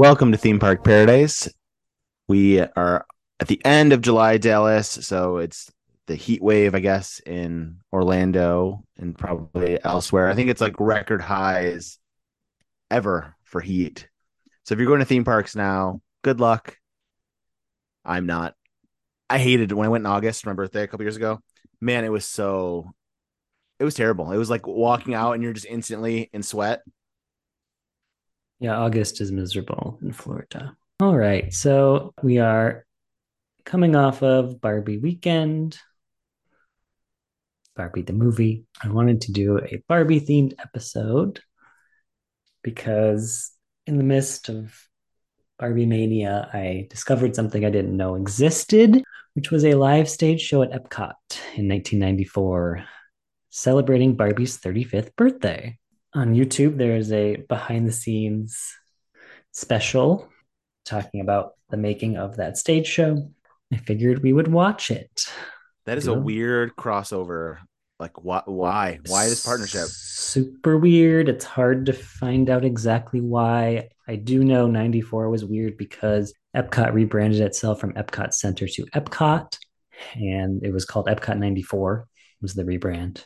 Welcome to Theme Park Paradise. We are at the end of July, Dallas. So it's the heat wave, I guess, in Orlando and probably elsewhere. I think it's like record highs ever for heat. So if you're going to theme parks now, good luck. I'm not. I hated it when I went in August, for my birthday a couple years ago. Man, it was so it was terrible. It was like walking out and you're just instantly in sweat. Yeah, August is miserable in Florida. All right. So we are coming off of Barbie weekend. Barbie the movie. I wanted to do a Barbie themed episode because in the midst of Barbie Mania, I discovered something I didn't know existed, which was a live stage show at Epcot in 1994 celebrating Barbie's 35th birthday. On YouTube, there is a behind the scenes special talking about the making of that stage show. I figured we would watch it. That is a weird crossover. Like, why? Why? Why this partnership? Super weird. It's hard to find out exactly why. I do know 94 was weird because Epcot rebranded itself from Epcot Center to Epcot, and it was called Epcot 94 was the rebrand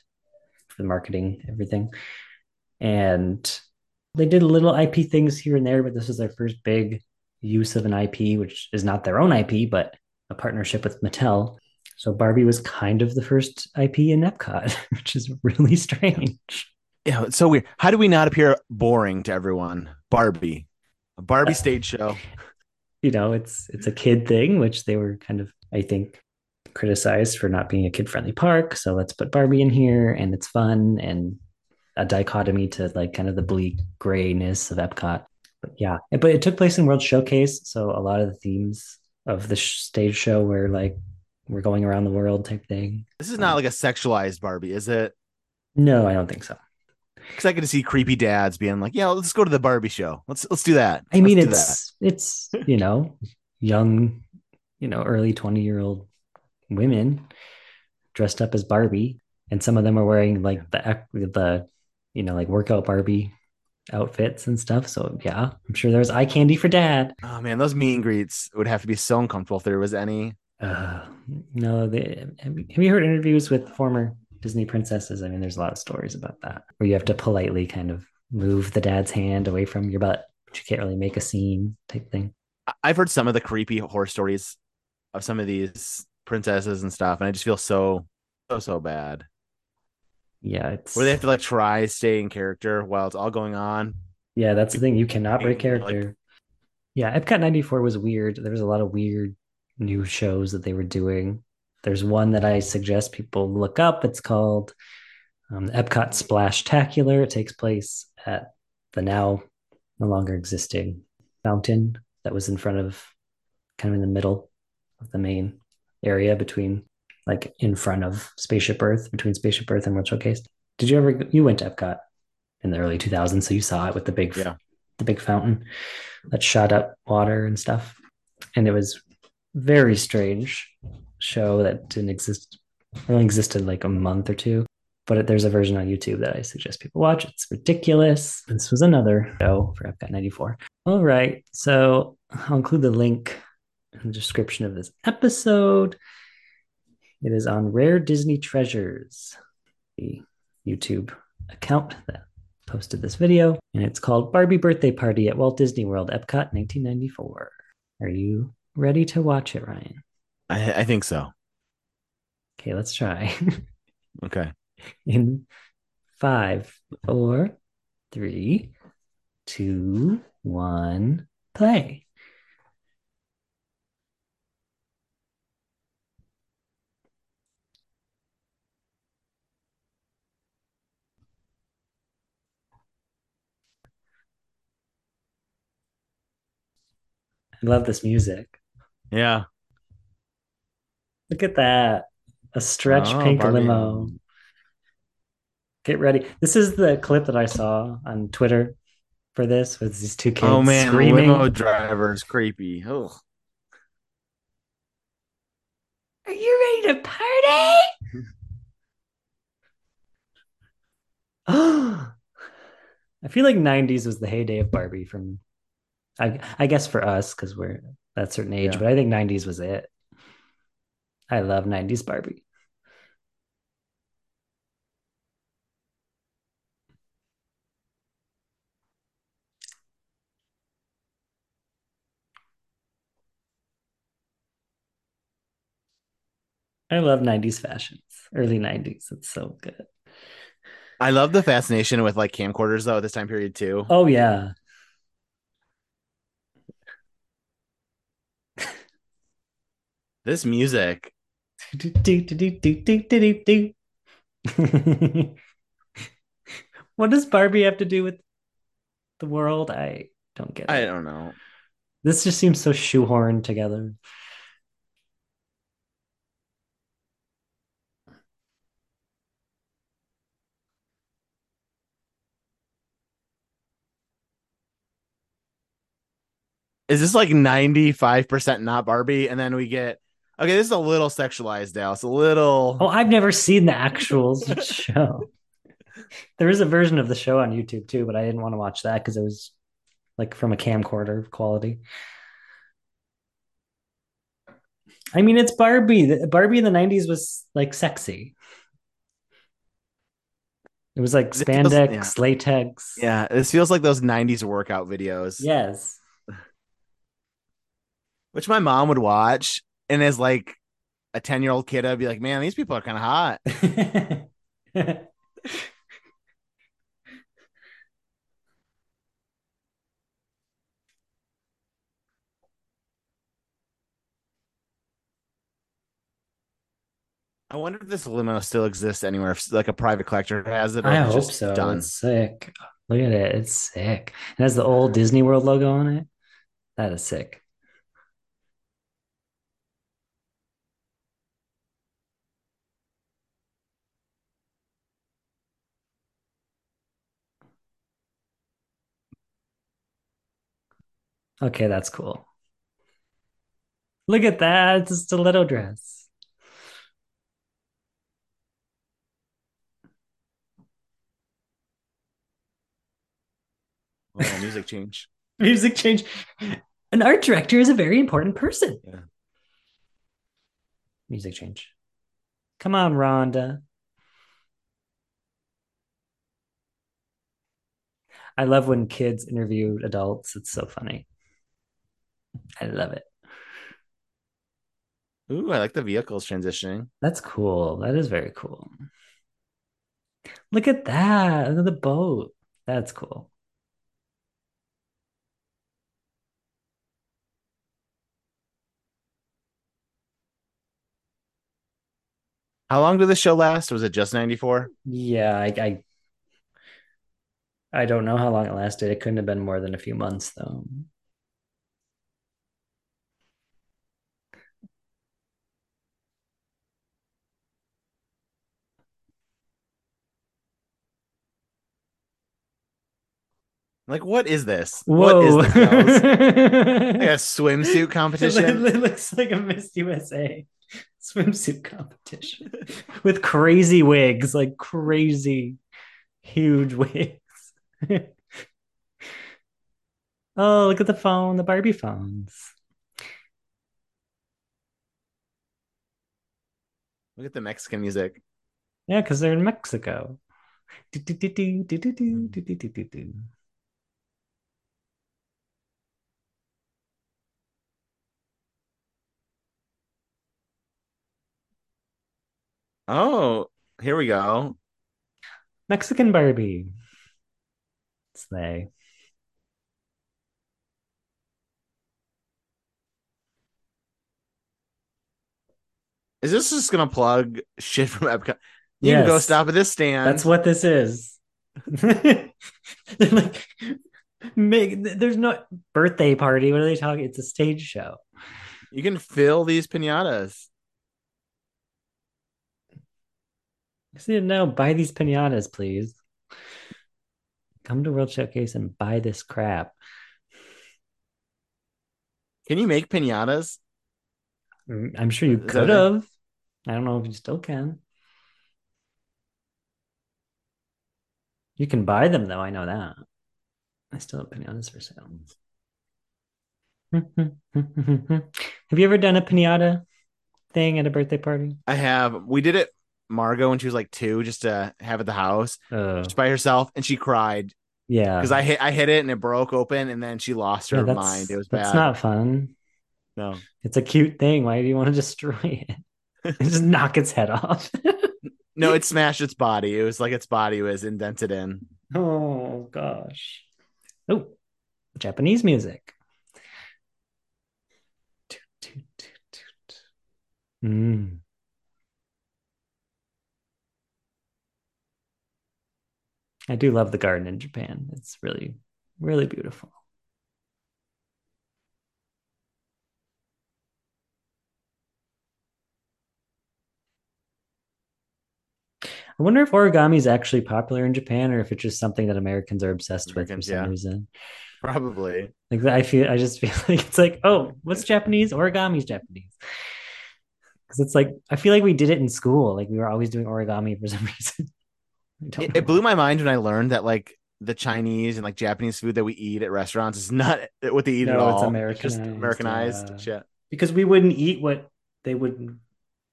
for the marketing, everything. And they did little IP things here and there, but this was their first big use of an IP, which is not their own IP, but a partnership with Mattel. So Barbie was kind of the first IP in Epcot, which is really strange. Yeah, it's so weird. How do we not appear boring to everyone? Barbie, a Barbie uh, stage show. You know, it's it's a kid thing, which they were kind of, I think, criticized for not being a kid friendly park. So let's put Barbie in here and it's fun and a dichotomy to like kind of the bleak grayness of Epcot. But yeah, but it took place in World Showcase. So a lot of the themes of the stage show were like we're going around the world type thing. This is not um, like a sexualized Barbie, is it? No, I don't think so. Because I could see creepy dads being like, "Yeah, let's go to the Barbie show. Let's let's do that." I mean, it's it's you know young, you know, early twenty year old women dressed up as Barbie, and some of them are wearing like the the you know like workout Barbie outfits and stuff. So yeah, I'm sure there's eye candy for dad. Oh man, those meet and greets would have to be so uncomfortable if there was any. Uh, no, they, have you heard interviews with former Disney princesses? I mean, there's a lot of stories about that where you have to politely kind of move the dad's hand away from your butt, but you can't really make a scene type thing. I've heard some of the creepy horror stories of some of these princesses and stuff, and I just feel so so so bad. Yeah, it's where they have to like try stay in character while it's all going on. Yeah, that's the thing. You cannot break character. Like, yeah, Epcot 94 was weird. There was a lot of weird new shows that they were doing. There's one that I suggest people look up. It's called um, Epcot Splashtacular. It takes place at the now no longer existing fountain that was in front of kind of in the middle of the main area between like in front of Spaceship Earth, between Spaceship Earth and World Showcase. Did you ever you went to Epcot in the early 2000s, so you saw it with the big yeah. the big fountain that shot up water and stuff. And it was very strange show that didn't exist only existed like a month or two. But there's a version on YouTube that I suggest people watch. It's ridiculous. This was another show for Epcot 94. All right. So I'll include the link in the description of this episode. It is on Rare Disney Treasures, the YouTube account that posted this video, and it's called Barbie Birthday Party at Walt Disney World, Epcot 1994. Are you ready to watch it, Ryan? I, I think so. Okay, let's try. okay. In five, four, three, two, one, play. I love this music. Yeah. Look at that. A stretch oh, pink Barbie. limo. Get ready. This is the clip that I saw on Twitter for this with these two kids. Oh man, screaming. limo driver is creepy. Oh. Are you ready to party? Oh, I feel like 90s was the heyday of Barbie from I I guess for us because we're that certain age, Yeah. but I think '90s was it. I love '90s Barbie. I love '90s fashions, early '90s. It's so good. I love the fascination with like camcorders though at this time period too. Oh yeah. This music. What does Barbie have to do with the world? I don't get it. I don't know. This just seems so shoehorned together. Is this like 95% not Barbie? And then we get okay, this is a little sexualized now. It's a little Oh, I've never seen the actual show. There is a version of the show on YouTube too, but I didn't want to watch that because it was like from a camcorder quality. I mean, it's Barbie. Barbie in the 90s was like sexy. It was like It feels- spandex, yeah. latex. Yeah, this feels like those 90s workout videos, Yes. which my mom would watch. And as like a 10 year old kid, I'd be like, man, these people are kind of hot. I wonder if this limo still exists anywhere, if like a private collector has it. I hope so. Done. It's sick. Look at it. It's sick. It has the old Disney World logo on it. That is sick. Okay, that's cool. Look at that. It's a stiletto dress. Oh, music change. Music change. An art director is a very important person. Yeah. Music change. Come on, Rhonda. I love when kids interview adults. It's so funny. I love it. Ooh, I like the vehicles transitioning. That's cool. That is very cool. Look at that. The boat. That's cool. How long did the show last? Was it just 94? Yeah, I, I I don't know how long it lasted. It couldn't have been more than a few months though. Like, what is this? Whoa. What is this? Like a swimsuit competition? It looks like a Miss USA swimsuit competition with crazy wigs, like crazy huge wigs. oh, look at the phone, the Barbie phones. Look at the Mexican music. Yeah, because they're in Mexico. Do, do, do, Oh, here we go. Mexican Barbie. It's they. Is this just gonna plug shit from Epcot? You can go stop at this stand. That's what this is. Like, make, there's no birthday party. What are they talking? It's a stage show. you can fill these pinatas. Need know, buy these pinatas, please. Come to World Showcase and buy this crap. Can you make pinatas? Mm, I'm sure you Is could have. I don't know if you still can. You can buy them though. I know that. I still have pinatas for sale. Have you ever done a pinata thing at a birthday party? I have. We did it, Margot, when she was like two, just to have at the house, Oh, just by herself, and she cried yeah. because I hit I hit it and it broke open, and then she lost her Yeah, mind. It was that's bad. not fun. no. It's a cute thing. Why do you want to destroy it? Just knock its head off. No, it smashed its body. It was like its body was indented in. oh gosh. Oh, Japanese music. Mm. I do love the garden in Japan. It's really, really beautiful. I wonder if origami is actually popular in Japan or if it's just something that Americans are obsessed with for some yeah. reason. Probably. Like I feel, I just feel like it's like, oh, what's Japanese? Origami's Japanese. Because it's like I feel like we did it in school. Like we were always doing origami for some reason. I It, it blew my mind when I learned that like the Chinese and like Japanese food that we eat at restaurants is not what they eat at No, it's all. Americanized, just Americanized yeah. shit. because we wouldn't eat what they would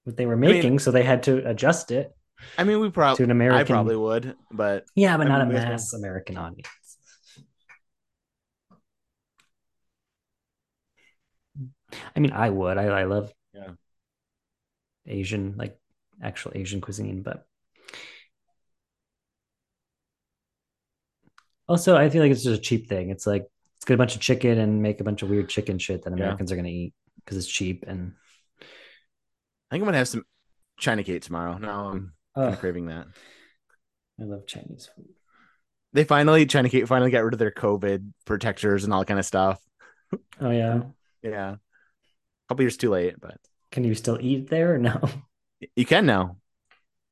what they were mean- making, so they had to adjust it I mean, we probably to an I probably would, but yeah, but I not a mean, we- mass American audience. I mean, I would. I, I love Yeah. Asian, like actual Asian cuisine, but also I feel like it's just a cheap thing. It's like let's get a bunch of chicken and make a bunch of weird chicken shit that Yeah. Americans are gonna eat because it's cheap and I think I'm gonna have some China cake tomorrow. Now I'm kind Ugh, of craving that. I love Chinese food. They finally China cake finally got rid of their COVID protectors and all that kind of stuff. Oh yeah. Yeah, a couple years too late, but Can you still eat there or no? You can now.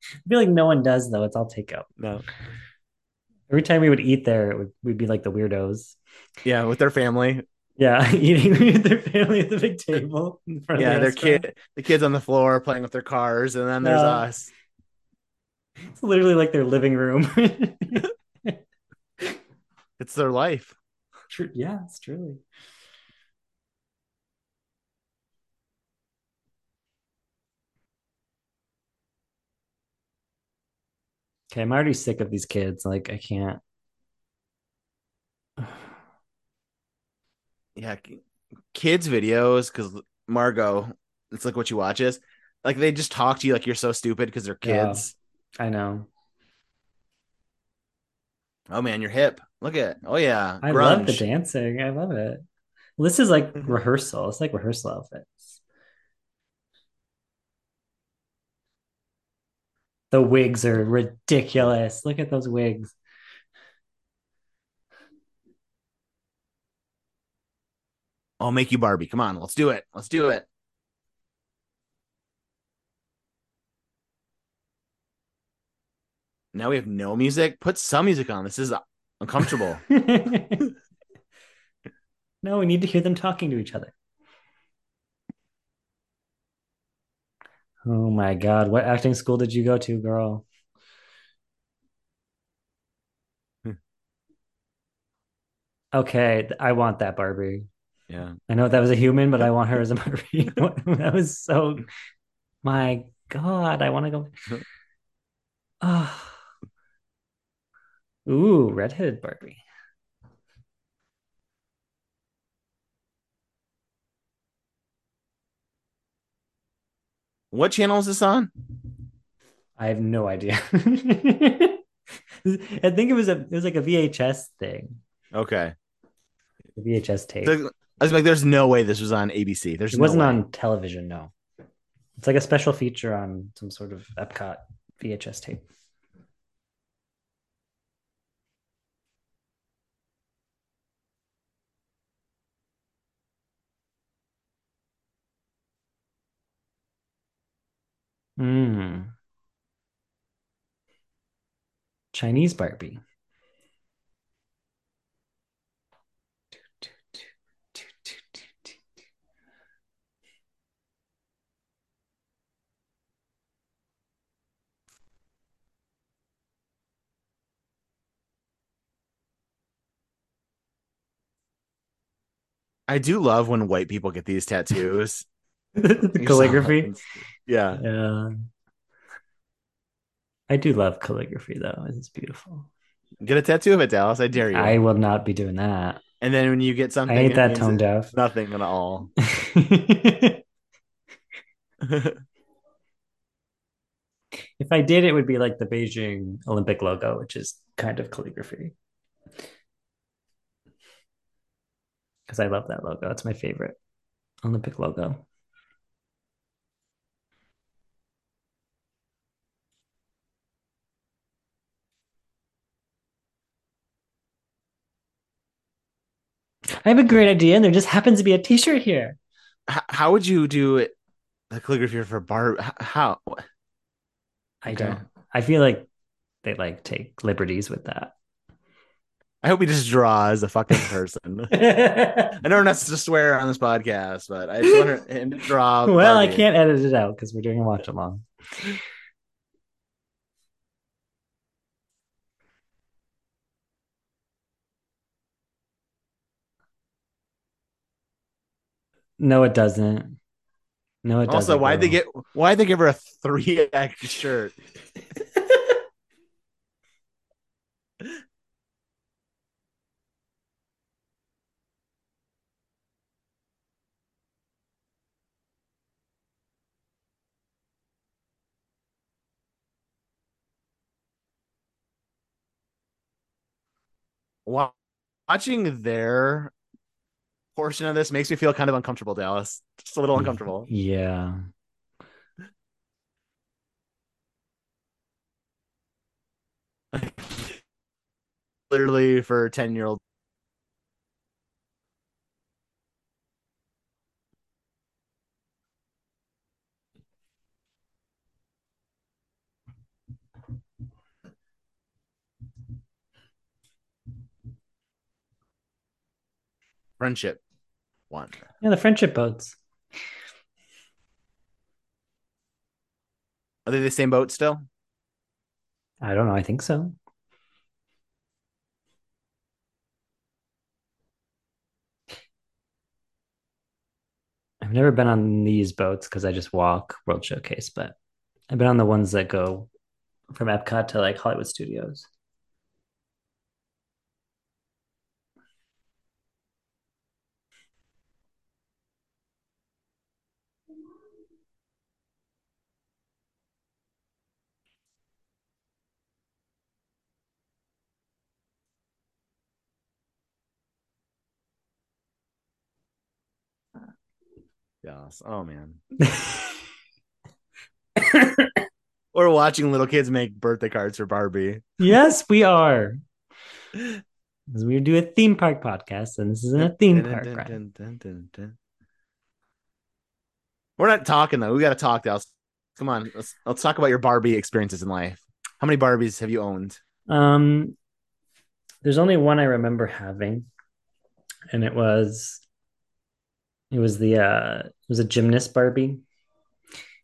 I feel like no one does though. It's all takeout. No, Every time we would eat there, it would, we'd be like the weirdos. yeah, with their family. Yeah, eating with their family at the big table in front Yeah, of the their kid, the kids on the floor playing with their cars, and then there's us. It's literally like their living room. It's their life. True. Yeah, it's truly. Okay, I'm already sick of these kids. Like, I can't. Yeah, kids videos because Margot, it's like what she watches. Like they just talk to you like you're so stupid because they're Yeah. kids. I know. Oh man, you're hip. Look at oh yeah, I love the dancing. I love it. Well, this is like Mhm. rehearsal. It's like rehearsal outfits. The wigs are ridiculous. Look at those wigs. I'll make you Barbie. Come on, let's do it. Let's do it. Now we have no music. Put some music on. This is uncomfortable. no, we need to hear them talking to each other. Oh my God. What acting school did you go to, girl? Hmm. Okay, I want that Barbie. yeah. I know that was a human, but I want her as a Barbie. that was so. My God, I want to go. Oh. Ooh, redheaded Barbie. What channel is this on? I have no idea. I think it was a it was like a VHS thing, Okay. a VHS tape. I was like, there's no way this was on ABC. There's It no wasn't way. on television, no. It's like a special feature on some sort of Epcot VHS tape. Chinese Barbie. I do love when white people get these tattoos. the calligraphy. Yeah. Yeah. I do love calligraphy though. It's beautiful. Get a tattoo of it, Dallas. I dare you. I will not be doing that. and then when you get something, I hate that tone deaf. Nothing at all. if I did, it would be like the Beijing Olympic logo, which is kind of calligraphy. Because I love that logo. It's my favorite Olympic logo. I have a great idea, and there just happens to be a T-shirt here. H- how would you do it? The calligraphy for bar? How? I don't. I feel like they like take liberties with that. I hope he just draws a fucking person. I know supposed to swear on this podcast, but I just want him to draw. well, I can't edit it out because we're doing a watch along. No, it doesn't. No, it doesn't. Also, why'd they get? Why'd they give her a three X shirt? Watching their portion of this makes me feel kind of uncomfortable, Dallas. Just a little uncomfortable. Yeah. Literally for ten year old. Friendship one. Yeah, the friendship boats. Are they the same boat still? I don't know. I think so. I've never been on these boats because I just walk World Showcase, but I've been on the ones that go from Epcot to like Hollywood Studios. Yes. Oh man. We're watching little kids make birthday cards for Barbie. yes, we are. 'Cause we do a theme park podcast, and this isn't a theme park. Brian. We're not talking though. We got to talk, Dallas. Come on, let's let's talk about your Barbie experiences in life. How many Barbies have you owned? Um, there's only one I remember having, and it was it was the uh it was a gymnast Barbie.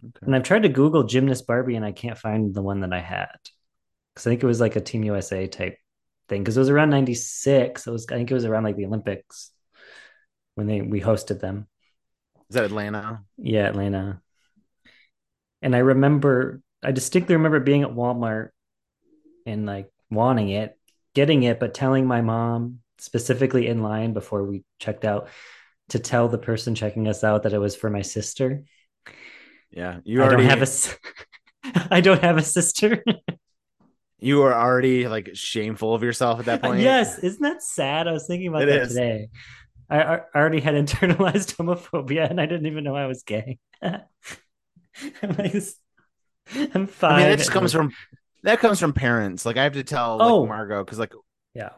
Okay. And I've tried to Google gymnast Barbie and I can't find the one that I had. Because I think it was like a Team USA type thing. Because it was around 96. It was I think it was around like the Olympics when they we hosted them. Is that Atlanta? Yeah, Atlanta. And I remember, I distinctly remember being at Walmart and like wanting it, getting it, but telling my mom specifically in line before we checked out to tell the person checking us out that it was for my sister. Yeah, you I already don't have a, I don't have a sister. you were already like shameful of yourself at that point. yes, isn't that sad? I was thinking about It that is. today. I, I already had internalized homophobia and I didn't even know I was gay. I'm like, I'm fine. I mean, that just comes from that comes from parents. Like I have to tell like Oh. Margot because like yeah.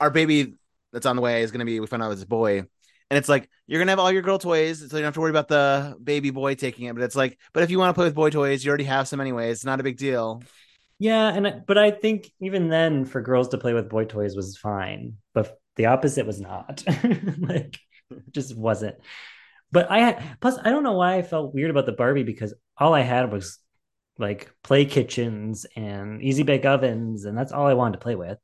our baby that's on the way is gonna be we found out it's a boy. And it's like you're gonna have all your girl toys, so you don't have to worry about the baby boy taking it. But it's like, but if you want to play with boy toys, you already have some anyways. It's not a big deal. Yeah, and I, but I think even then, for girls to play with boy toys was fine, but the opposite was not. like, just wasn't. But I had plus I don't know why I felt weird about the Barbie because all I had was like play kitchens and easy bake ovens, and that's all I wanted to play with.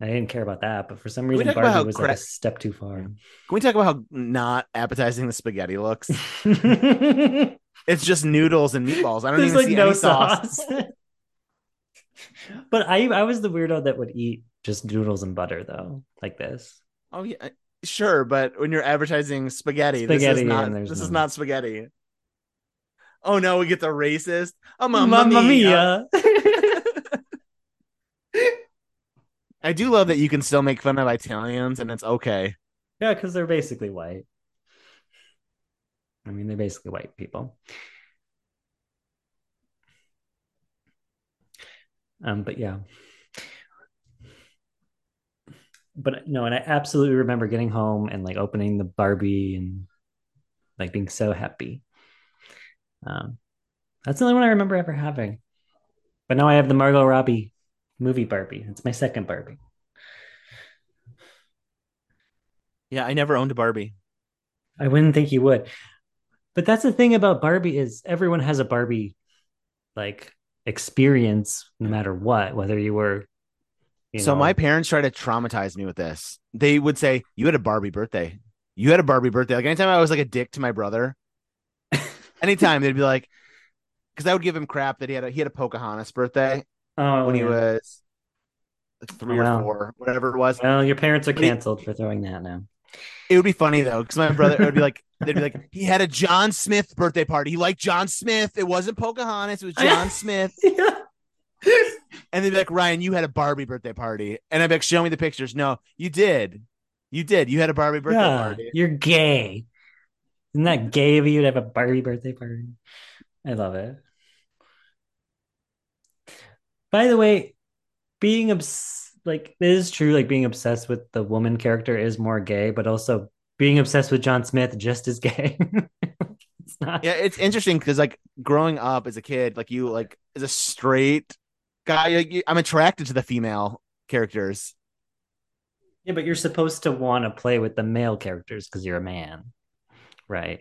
I didn't care about that, but for some reason Barbie was like a step too far. Can we talk about how not appetizing the spaghetti looks? It's just noodles and meatballs. I don't even like see no any sauce. sauce. but I I was the weirdo that would eat just noodles and butter though, like this. Oh yeah, uh, sure, but when you're advertising spaghetti, this Spaghetti, is not there's this is not spaghetti. Oh no, we get the racist. Oh Mamma mamma mia. mia. I do love that you can still make fun of Italians and it's okay. yeah, because they're basically white. I mean, they're basically white people. Um, but yeah. But no, and I absolutely remember getting home and like opening the Barbie and like being so happy. Um, that's the only one I remember ever having. But now I have the Margot Robbie movie Barbie. It's my second Barbie. Yeah, I never owned a Barbie. I wouldn't think you would. But that's the thing about Barbie is everyone has a Barbie like experience no matter what, whether you were you so know, my parents try to traumatize me with this. They would say, "You had a Barbie birthday. You had a Barbie birthday." Like anytime I was like a dick to my brother, anytime they'd be like, because I would give him crap that he had a he had a Pocahontas birthday oh, when he yeah. was like three Wow. or four, whatever it was. Well, your parents are But he- canceled for throwing that now. It would be funny though, because my brother it would be like, they'd be like, he had a John Smith birthday party. He liked John Smith. It wasn't Pocahontas. It was John Smith. And they'd be like, Ryan, you had a Barbie birthday party. And I'd be like, show me the pictures. No, you did. You did. You had a Barbie birthday yeah, party. you're gay. Isn't that gay of you to have a Barbie birthday party? I love it. By the way, being obs- like it is true, like being obsessed with the woman character is more gay, but also being obsessed with John Smith just as gay. it's not. Yeah, it's interesting because like growing up as a kid, like you like as a straight guy, like, you- I'm attracted to the female characters. Yeah, but you're supposed to want to play with the male characters because you're a man, right?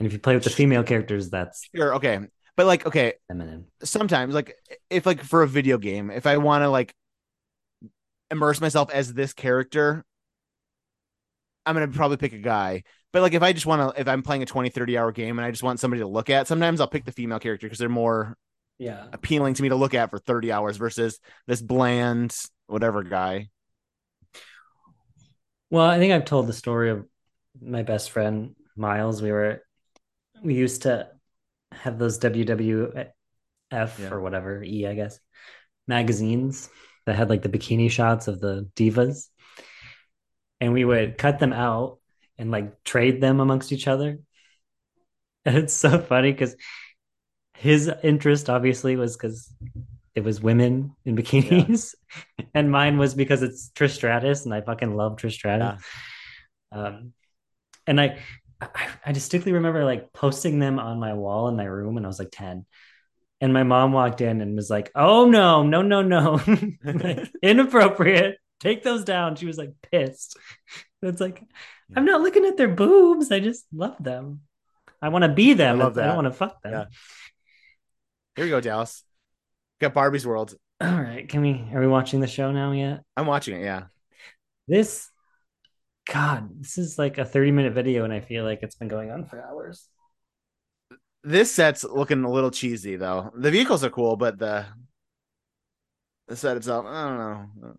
And if you play with the female characters, that's Sure, okay. But like, okay, feminine. sometimes like if like for a video game, if I want to like immerse myself as this character, I'm gonna probably pick a guy. But like if I just want to if I'm playing a 20, 30 hour game and I just want somebody to look at, sometimes I'll pick the female character because they're more Yeah. appealing to me to look at for 30 hours versus this bland whatever guy. Well, I think I've told the story of my best friend Miles. We were we used to have those WWF Yeah. or whatever E, I guess, magazines that had like the bikini shots of the divas, and we would cut them out and like trade them amongst each other. And it's so funny because his interest obviously was because it was women in bikinis, and mine was because it's Trish Stratus, and I fucking love Trish Stratus. Um, and I, I, I distinctly remember like posting them on my wall in my room when I was like ten, and my mom walked in and was like, "Oh no, no, no, no, Like, inappropriate! Take those down." She was like pissed. It's like I'm not looking at their boobs. I just love them. I want to be them. I love I don't want to fuck them. Yeah. Here we go, Dallas. Got Barbie's World. All right, can we? Are we watching the show now yet? I'm watching it. Yeah. This, God, this is like a 30 minute video, and I feel like it's been going on for hours. This set's looking a little cheesy though. The vehicles are cool, but the the set itself, I don't know.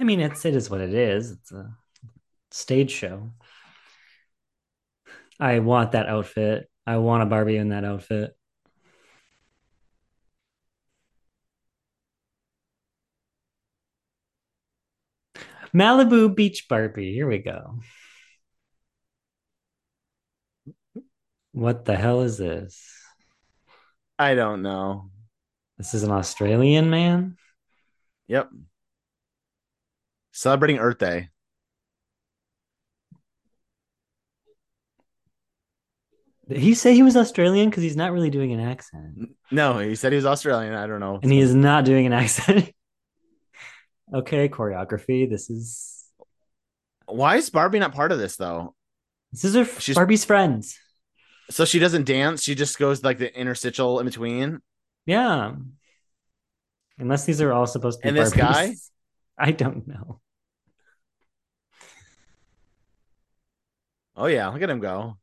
I mean, it's it is what it is. It's a stage show. I want that outfit. I want a Barbie in that outfit. Malibu Beach Barbie. Here we go. What the hell is this? I don't know. This is an Australian man? Yep. Celebrating Earth Day. Did he say he was Australian? Because he's not really doing an accent. No, he said he was Australian. I don't know. And he is not doing an accent. okay, choreography. This is Why is Barbie not part of this though? this is her She's- Barbie's friends. So she doesn't dance. She just goes like the interstitial in between. Yeah. Unless these are all supposed to be And this Barbies. guy? I don't know. Oh yeah, look at him go.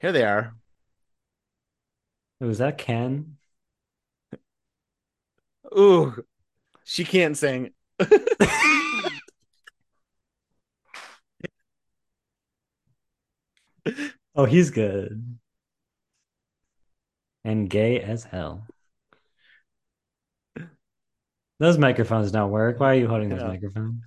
Here they are. Oh, Was that Ken? Ooh, she can't sing. oh, he's good. And gay as hell. Those microphones don't work. Why are you holding those yeah. microphones?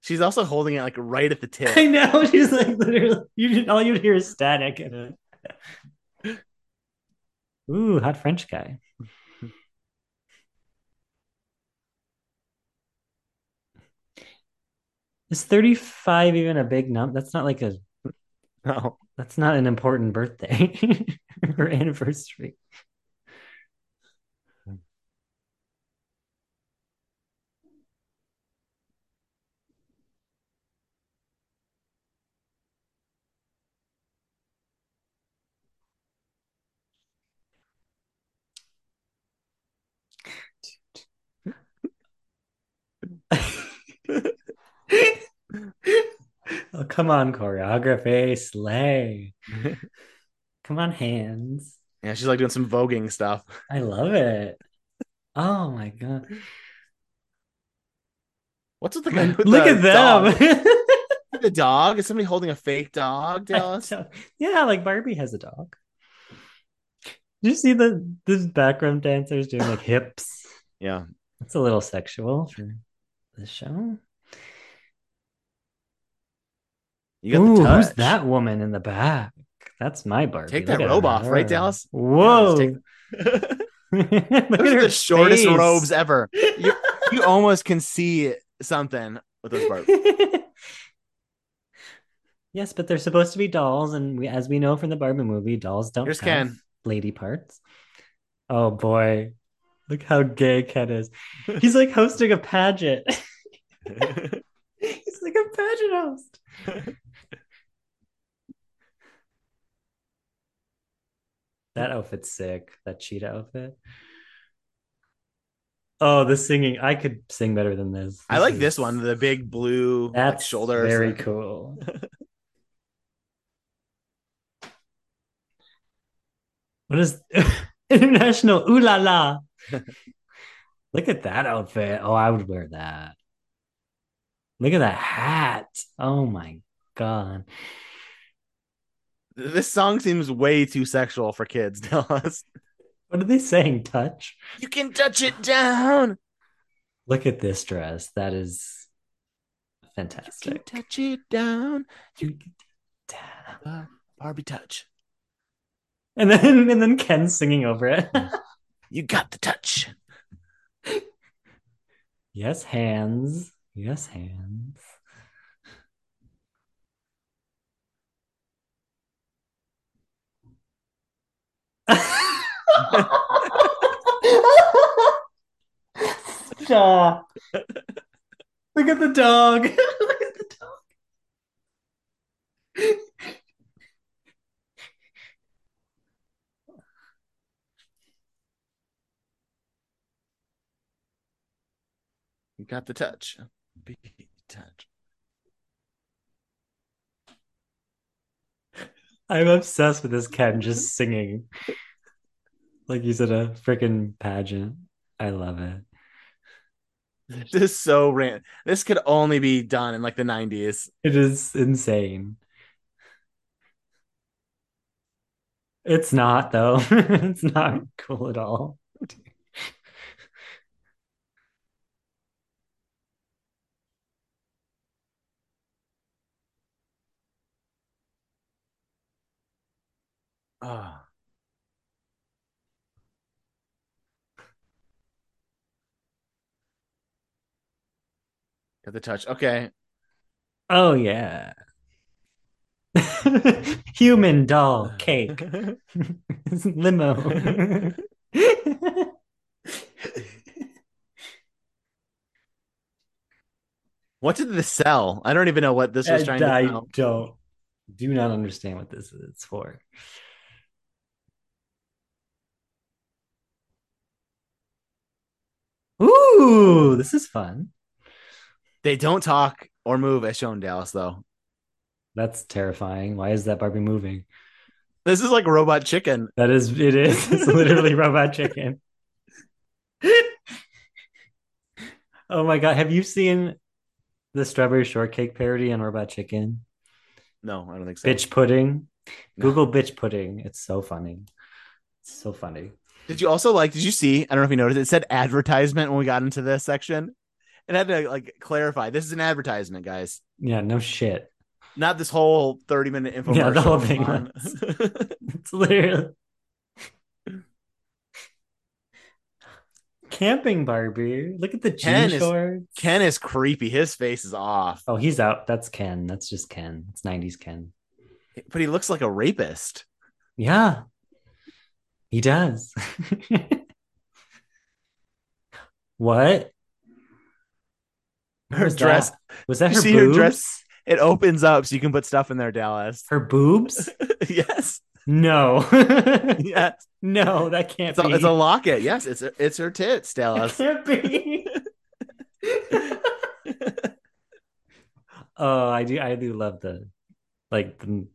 She's also holding it like right at the tip. I know. She's like literally. You all you'd hear is static. Ooh, hot French guy. Is 35 even a big number? That's not like a no. That's not an important birthday or anniversary. oh, come on, choreography, slay. come on, hands. Yeah, she's like doing some voguing stuff. I love it. Oh my god. What's with the guy? With Look the at them. the dog? Is somebody holding a fake dog, Dallas? Yeah, like Barbie has a dog. Did you see the this background dancers doing like hips? Yeah. It's a little sexual for the show. You got Ooh, the touch. Who's that woman in the back? That's my Barbie. Take that robe off, right, Dallas? Whoa. Yeah, Look at the shortest robes ever. You, you almost can see something with those Barbies. yes, but they're supposed to be dolls, and we, as we know from the Barbie movie, dolls don't Here's have Ken. lady parts. Oh boy, look how gay Ken is. He's like hosting a pageant. He's like a pageant host. That outfit's sick. That cheetah outfit. Oh, the singing! I could sing better than this. this I like is... this one, the big blue That's like, shoulders. Very cool. what is international? Ooh la la! Look at that outfit. Oh, I would wear that. Look at that hat. Oh my god. This song seems way too sexual for kids, Dallas. What are they saying? Touch? You can touch it down. Look at this dress. That is fantastic. You can touch it down. You can down. Barbie touch. And then and then Ken singing over it. you got the touch. Yes, hands. Yes, hands. Stop. Look at the dog. Look at the dog. You got the touch. Big touch. I'm obsessed with this Ken just mm-hmm. singing like he's at a freaking pageant. I love it. This is so random. This could only be done in like the 90s. It is insane. It's not though. it's not cool at all. Ah. Got the touch. Okay. Oh yeah. Human doll cake. Limo. what did this sell? I don't even know what this was trying I, to sell. I don't do not understand what this is for. Ooh, this is fun. They don't talk or move as shown in Dallas, though. That's terrifying. Why is that Barbie moving? This is like robot chicken. That is, it is. It's literally robot chicken. oh my god, have you seen the strawberry shortcake parody on robot chicken? No, I don't think so. Bitch pudding. No. Google bitch pudding. It's so funny. It's so funny. Did you also like? Did you see? I don't know if you noticed. It said advertisement when we got into this section. It had to like clarify. This is an advertisement, guys. Yeah, no shit. Not this whole thirty minute infomercial. Yeah, the whole thing It's literally camping Barbie. Look at the Ken jean is- shorts. Ken is creepy. His face is off, Oh, he's out. That's Ken. That's just Ken. It's 90s Ken. but he looks like a rapist. Yeah. He does. what? Her was dress. that? Was that her see her dress? It opens up so you can put stuff in there, Dallas. Her boobs? yes, No. yes. no, that can't It's a, be. it's a locket. Yes, it's it's her tits, Dallas. can't be. oh, I do. I do love the like the,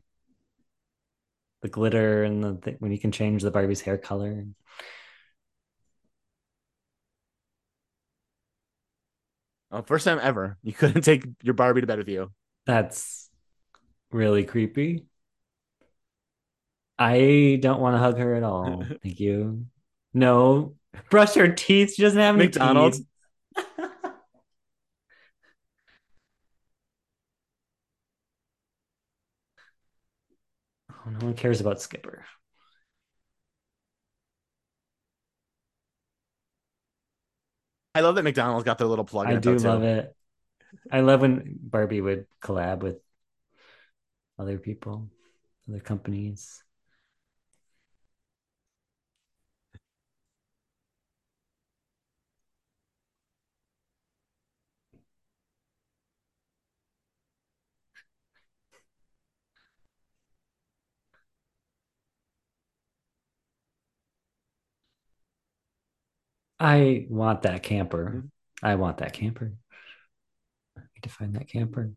the glitter and the thing when you can change the Barbie's hair color. oh, first time ever. You couldn't take your Barbie to bed with you. That's really creepy. I don't want to hug her at all. Thank you. No, brush her teeth. She doesn't have any McDonald's. no one cares about Skipper. I love that McDonald's got their little plug. I do love it. I love when Barbie would collab with other people, other companies. I want that camper. Mhm. I want that camper. I need to find that camper.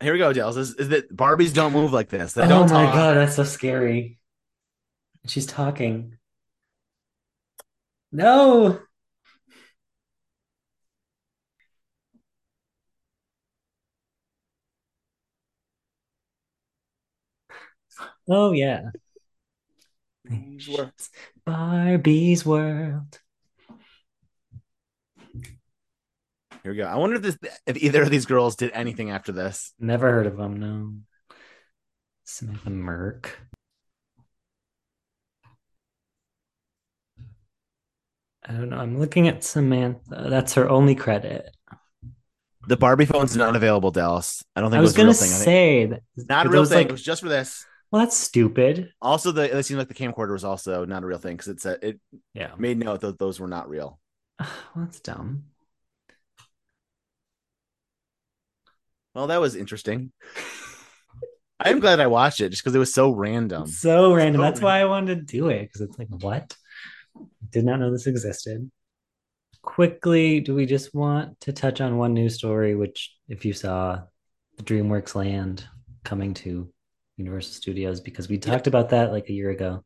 Here we go, Dallas. Is, is that Barbies don't move like this? They oh my talk. god, that's so scary. She's talking. No. Oh yeah. Barbie's world. Here we go. I wonder if this, if either of these girls did anything after this. Never heard of them, no. Samantha Merck. I don't know. I'm looking at Samantha. That's her only credit. The Barbie phone's not available, Dallas. I don't think I it was was gonna real thing. I think, say that. not a real thing. like- it was just for this. Well, that's stupid. Also, the it seemed like the camcorder was also not a real thing because it said it Yeah. made note that those were not real. Well, that's dumb. Well, that was interesting. I am glad I watched it just because it was so random. So random. so That's why I wanted to do it because it's like, what? Did not know this existed. Quickly, do we just want to touch on one news story, which, if you saw, the DreamWorks Land coming to Universal Studios, because we talked about that like a year ago.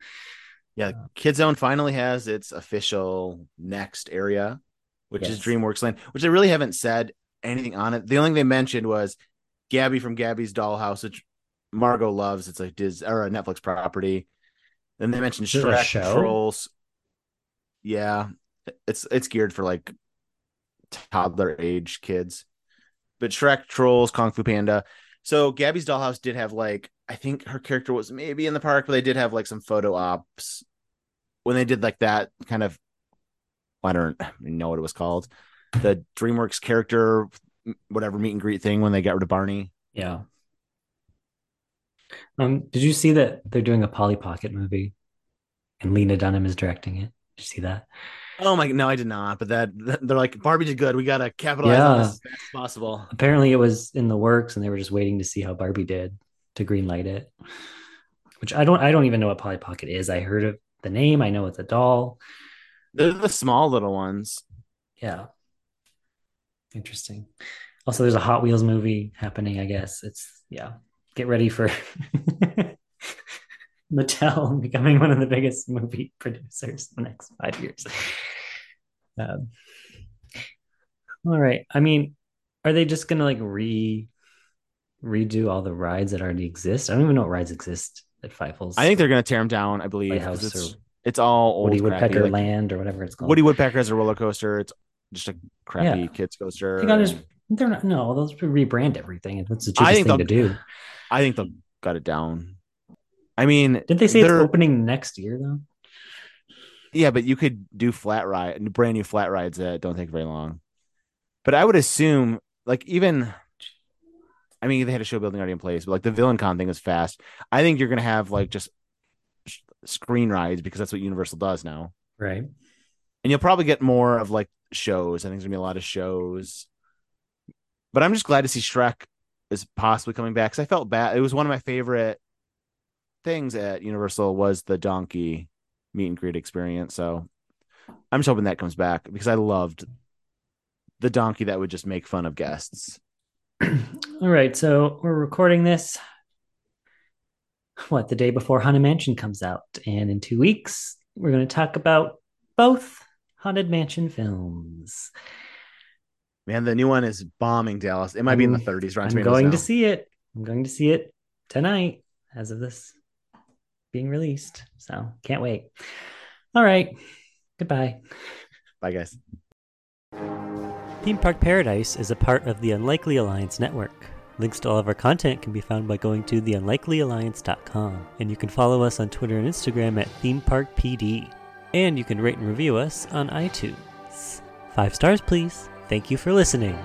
Yeah, uh, Kid Zone finally has its official next area, which is DreamWorks Land, which I really haven't said anything on it. The only thing they mentioned was Gabby from Gabby's Dollhouse, which Margot loves. It's like Dis or a Netflix property. Then they mentioned Shrek. Trolls. Yeah, it's it's geared for like toddler age kids. But Shrek, Trolls, Kung Fu Panda. So Gabby's Dollhouse did have like I think her character was maybe in the park, but they did have like some photo ops when they did like that kind of I don't know what it was called. The DreamWorks character whatever meet and greet thing when they got rid of Barney. Yeah. Um, did you see that they're doing a Polly Pocket movie and Lena Dunham is directing it? Did you see that? Oh my no, I did not. But that, that- they're like Barbie did good. We gotta capitalize on Yeah. this as fast as possible. Apparently it was in the works and they were just waiting to see how Barbie did to greenlight it. Which I don't I don't even know what Polly Pocket is. I heard of the name, I know it's a doll. They're the small little ones. Yeah. Interesting. Also, there's a Hot Wheels movie happening. I guess it's yeah. Get ready for Mattel becoming one of the biggest movie producers in the next five years. Um, all right. I mean, are they just gonna like re redo all the rides that already exist? I don't even know what rides exist at Holes. I think they're gonna tear them down. I believe Lighthouse it's, or it's all old Woody Woodpecker like, Land or whatever it's called. Woody Woodpecker has a roller coaster. It's just a crappy Yeah. kids coaster. They gotta just, they're not no, they'll rebrand everything. That's the I cheapest think thing to they'll- do. I think they'll got it down. I mean, Didn't they say it's they're- opening next year though? Yeah, but you could do flat ride, brand new flat rides that don't take very long. But I would assume, like, even, I mean, they had a show building already in place, but like the villain con thing is fast. I think you're gonna have like just screen rides because that's what Universal does now, Right. and you'll probably get more of like shows. I think there's gonna be a lot of shows. But I'm just glad to see Shrek is possibly coming back because I felt bad. It was one of my favorite things at Universal was the donkey meet and greet experience. So I'm just hoping that comes back because I loved the donkey that would just make fun of guests. All right, so we're recording this what the day before Haunted Mansion comes out, and in two weeks we're going to talk about both Haunted Mansion films. Man, the new one is bombing Dallas. It might be in the 30s. Rotten I'm Tomatoes going now. to see it. I'm going to see it tonight, as of this being released. So can't wait. All right, goodbye. Bye, guys. Theme Park Paradise is a part of the Unlikely Alliance network. Links to all of our content can be found by going to theunlikelyalliance.com, and you can follow us on Twitter and Instagram at ThemeParkPD. And you can rate and review us on iTunes. Five stars, please. Thank you for listening.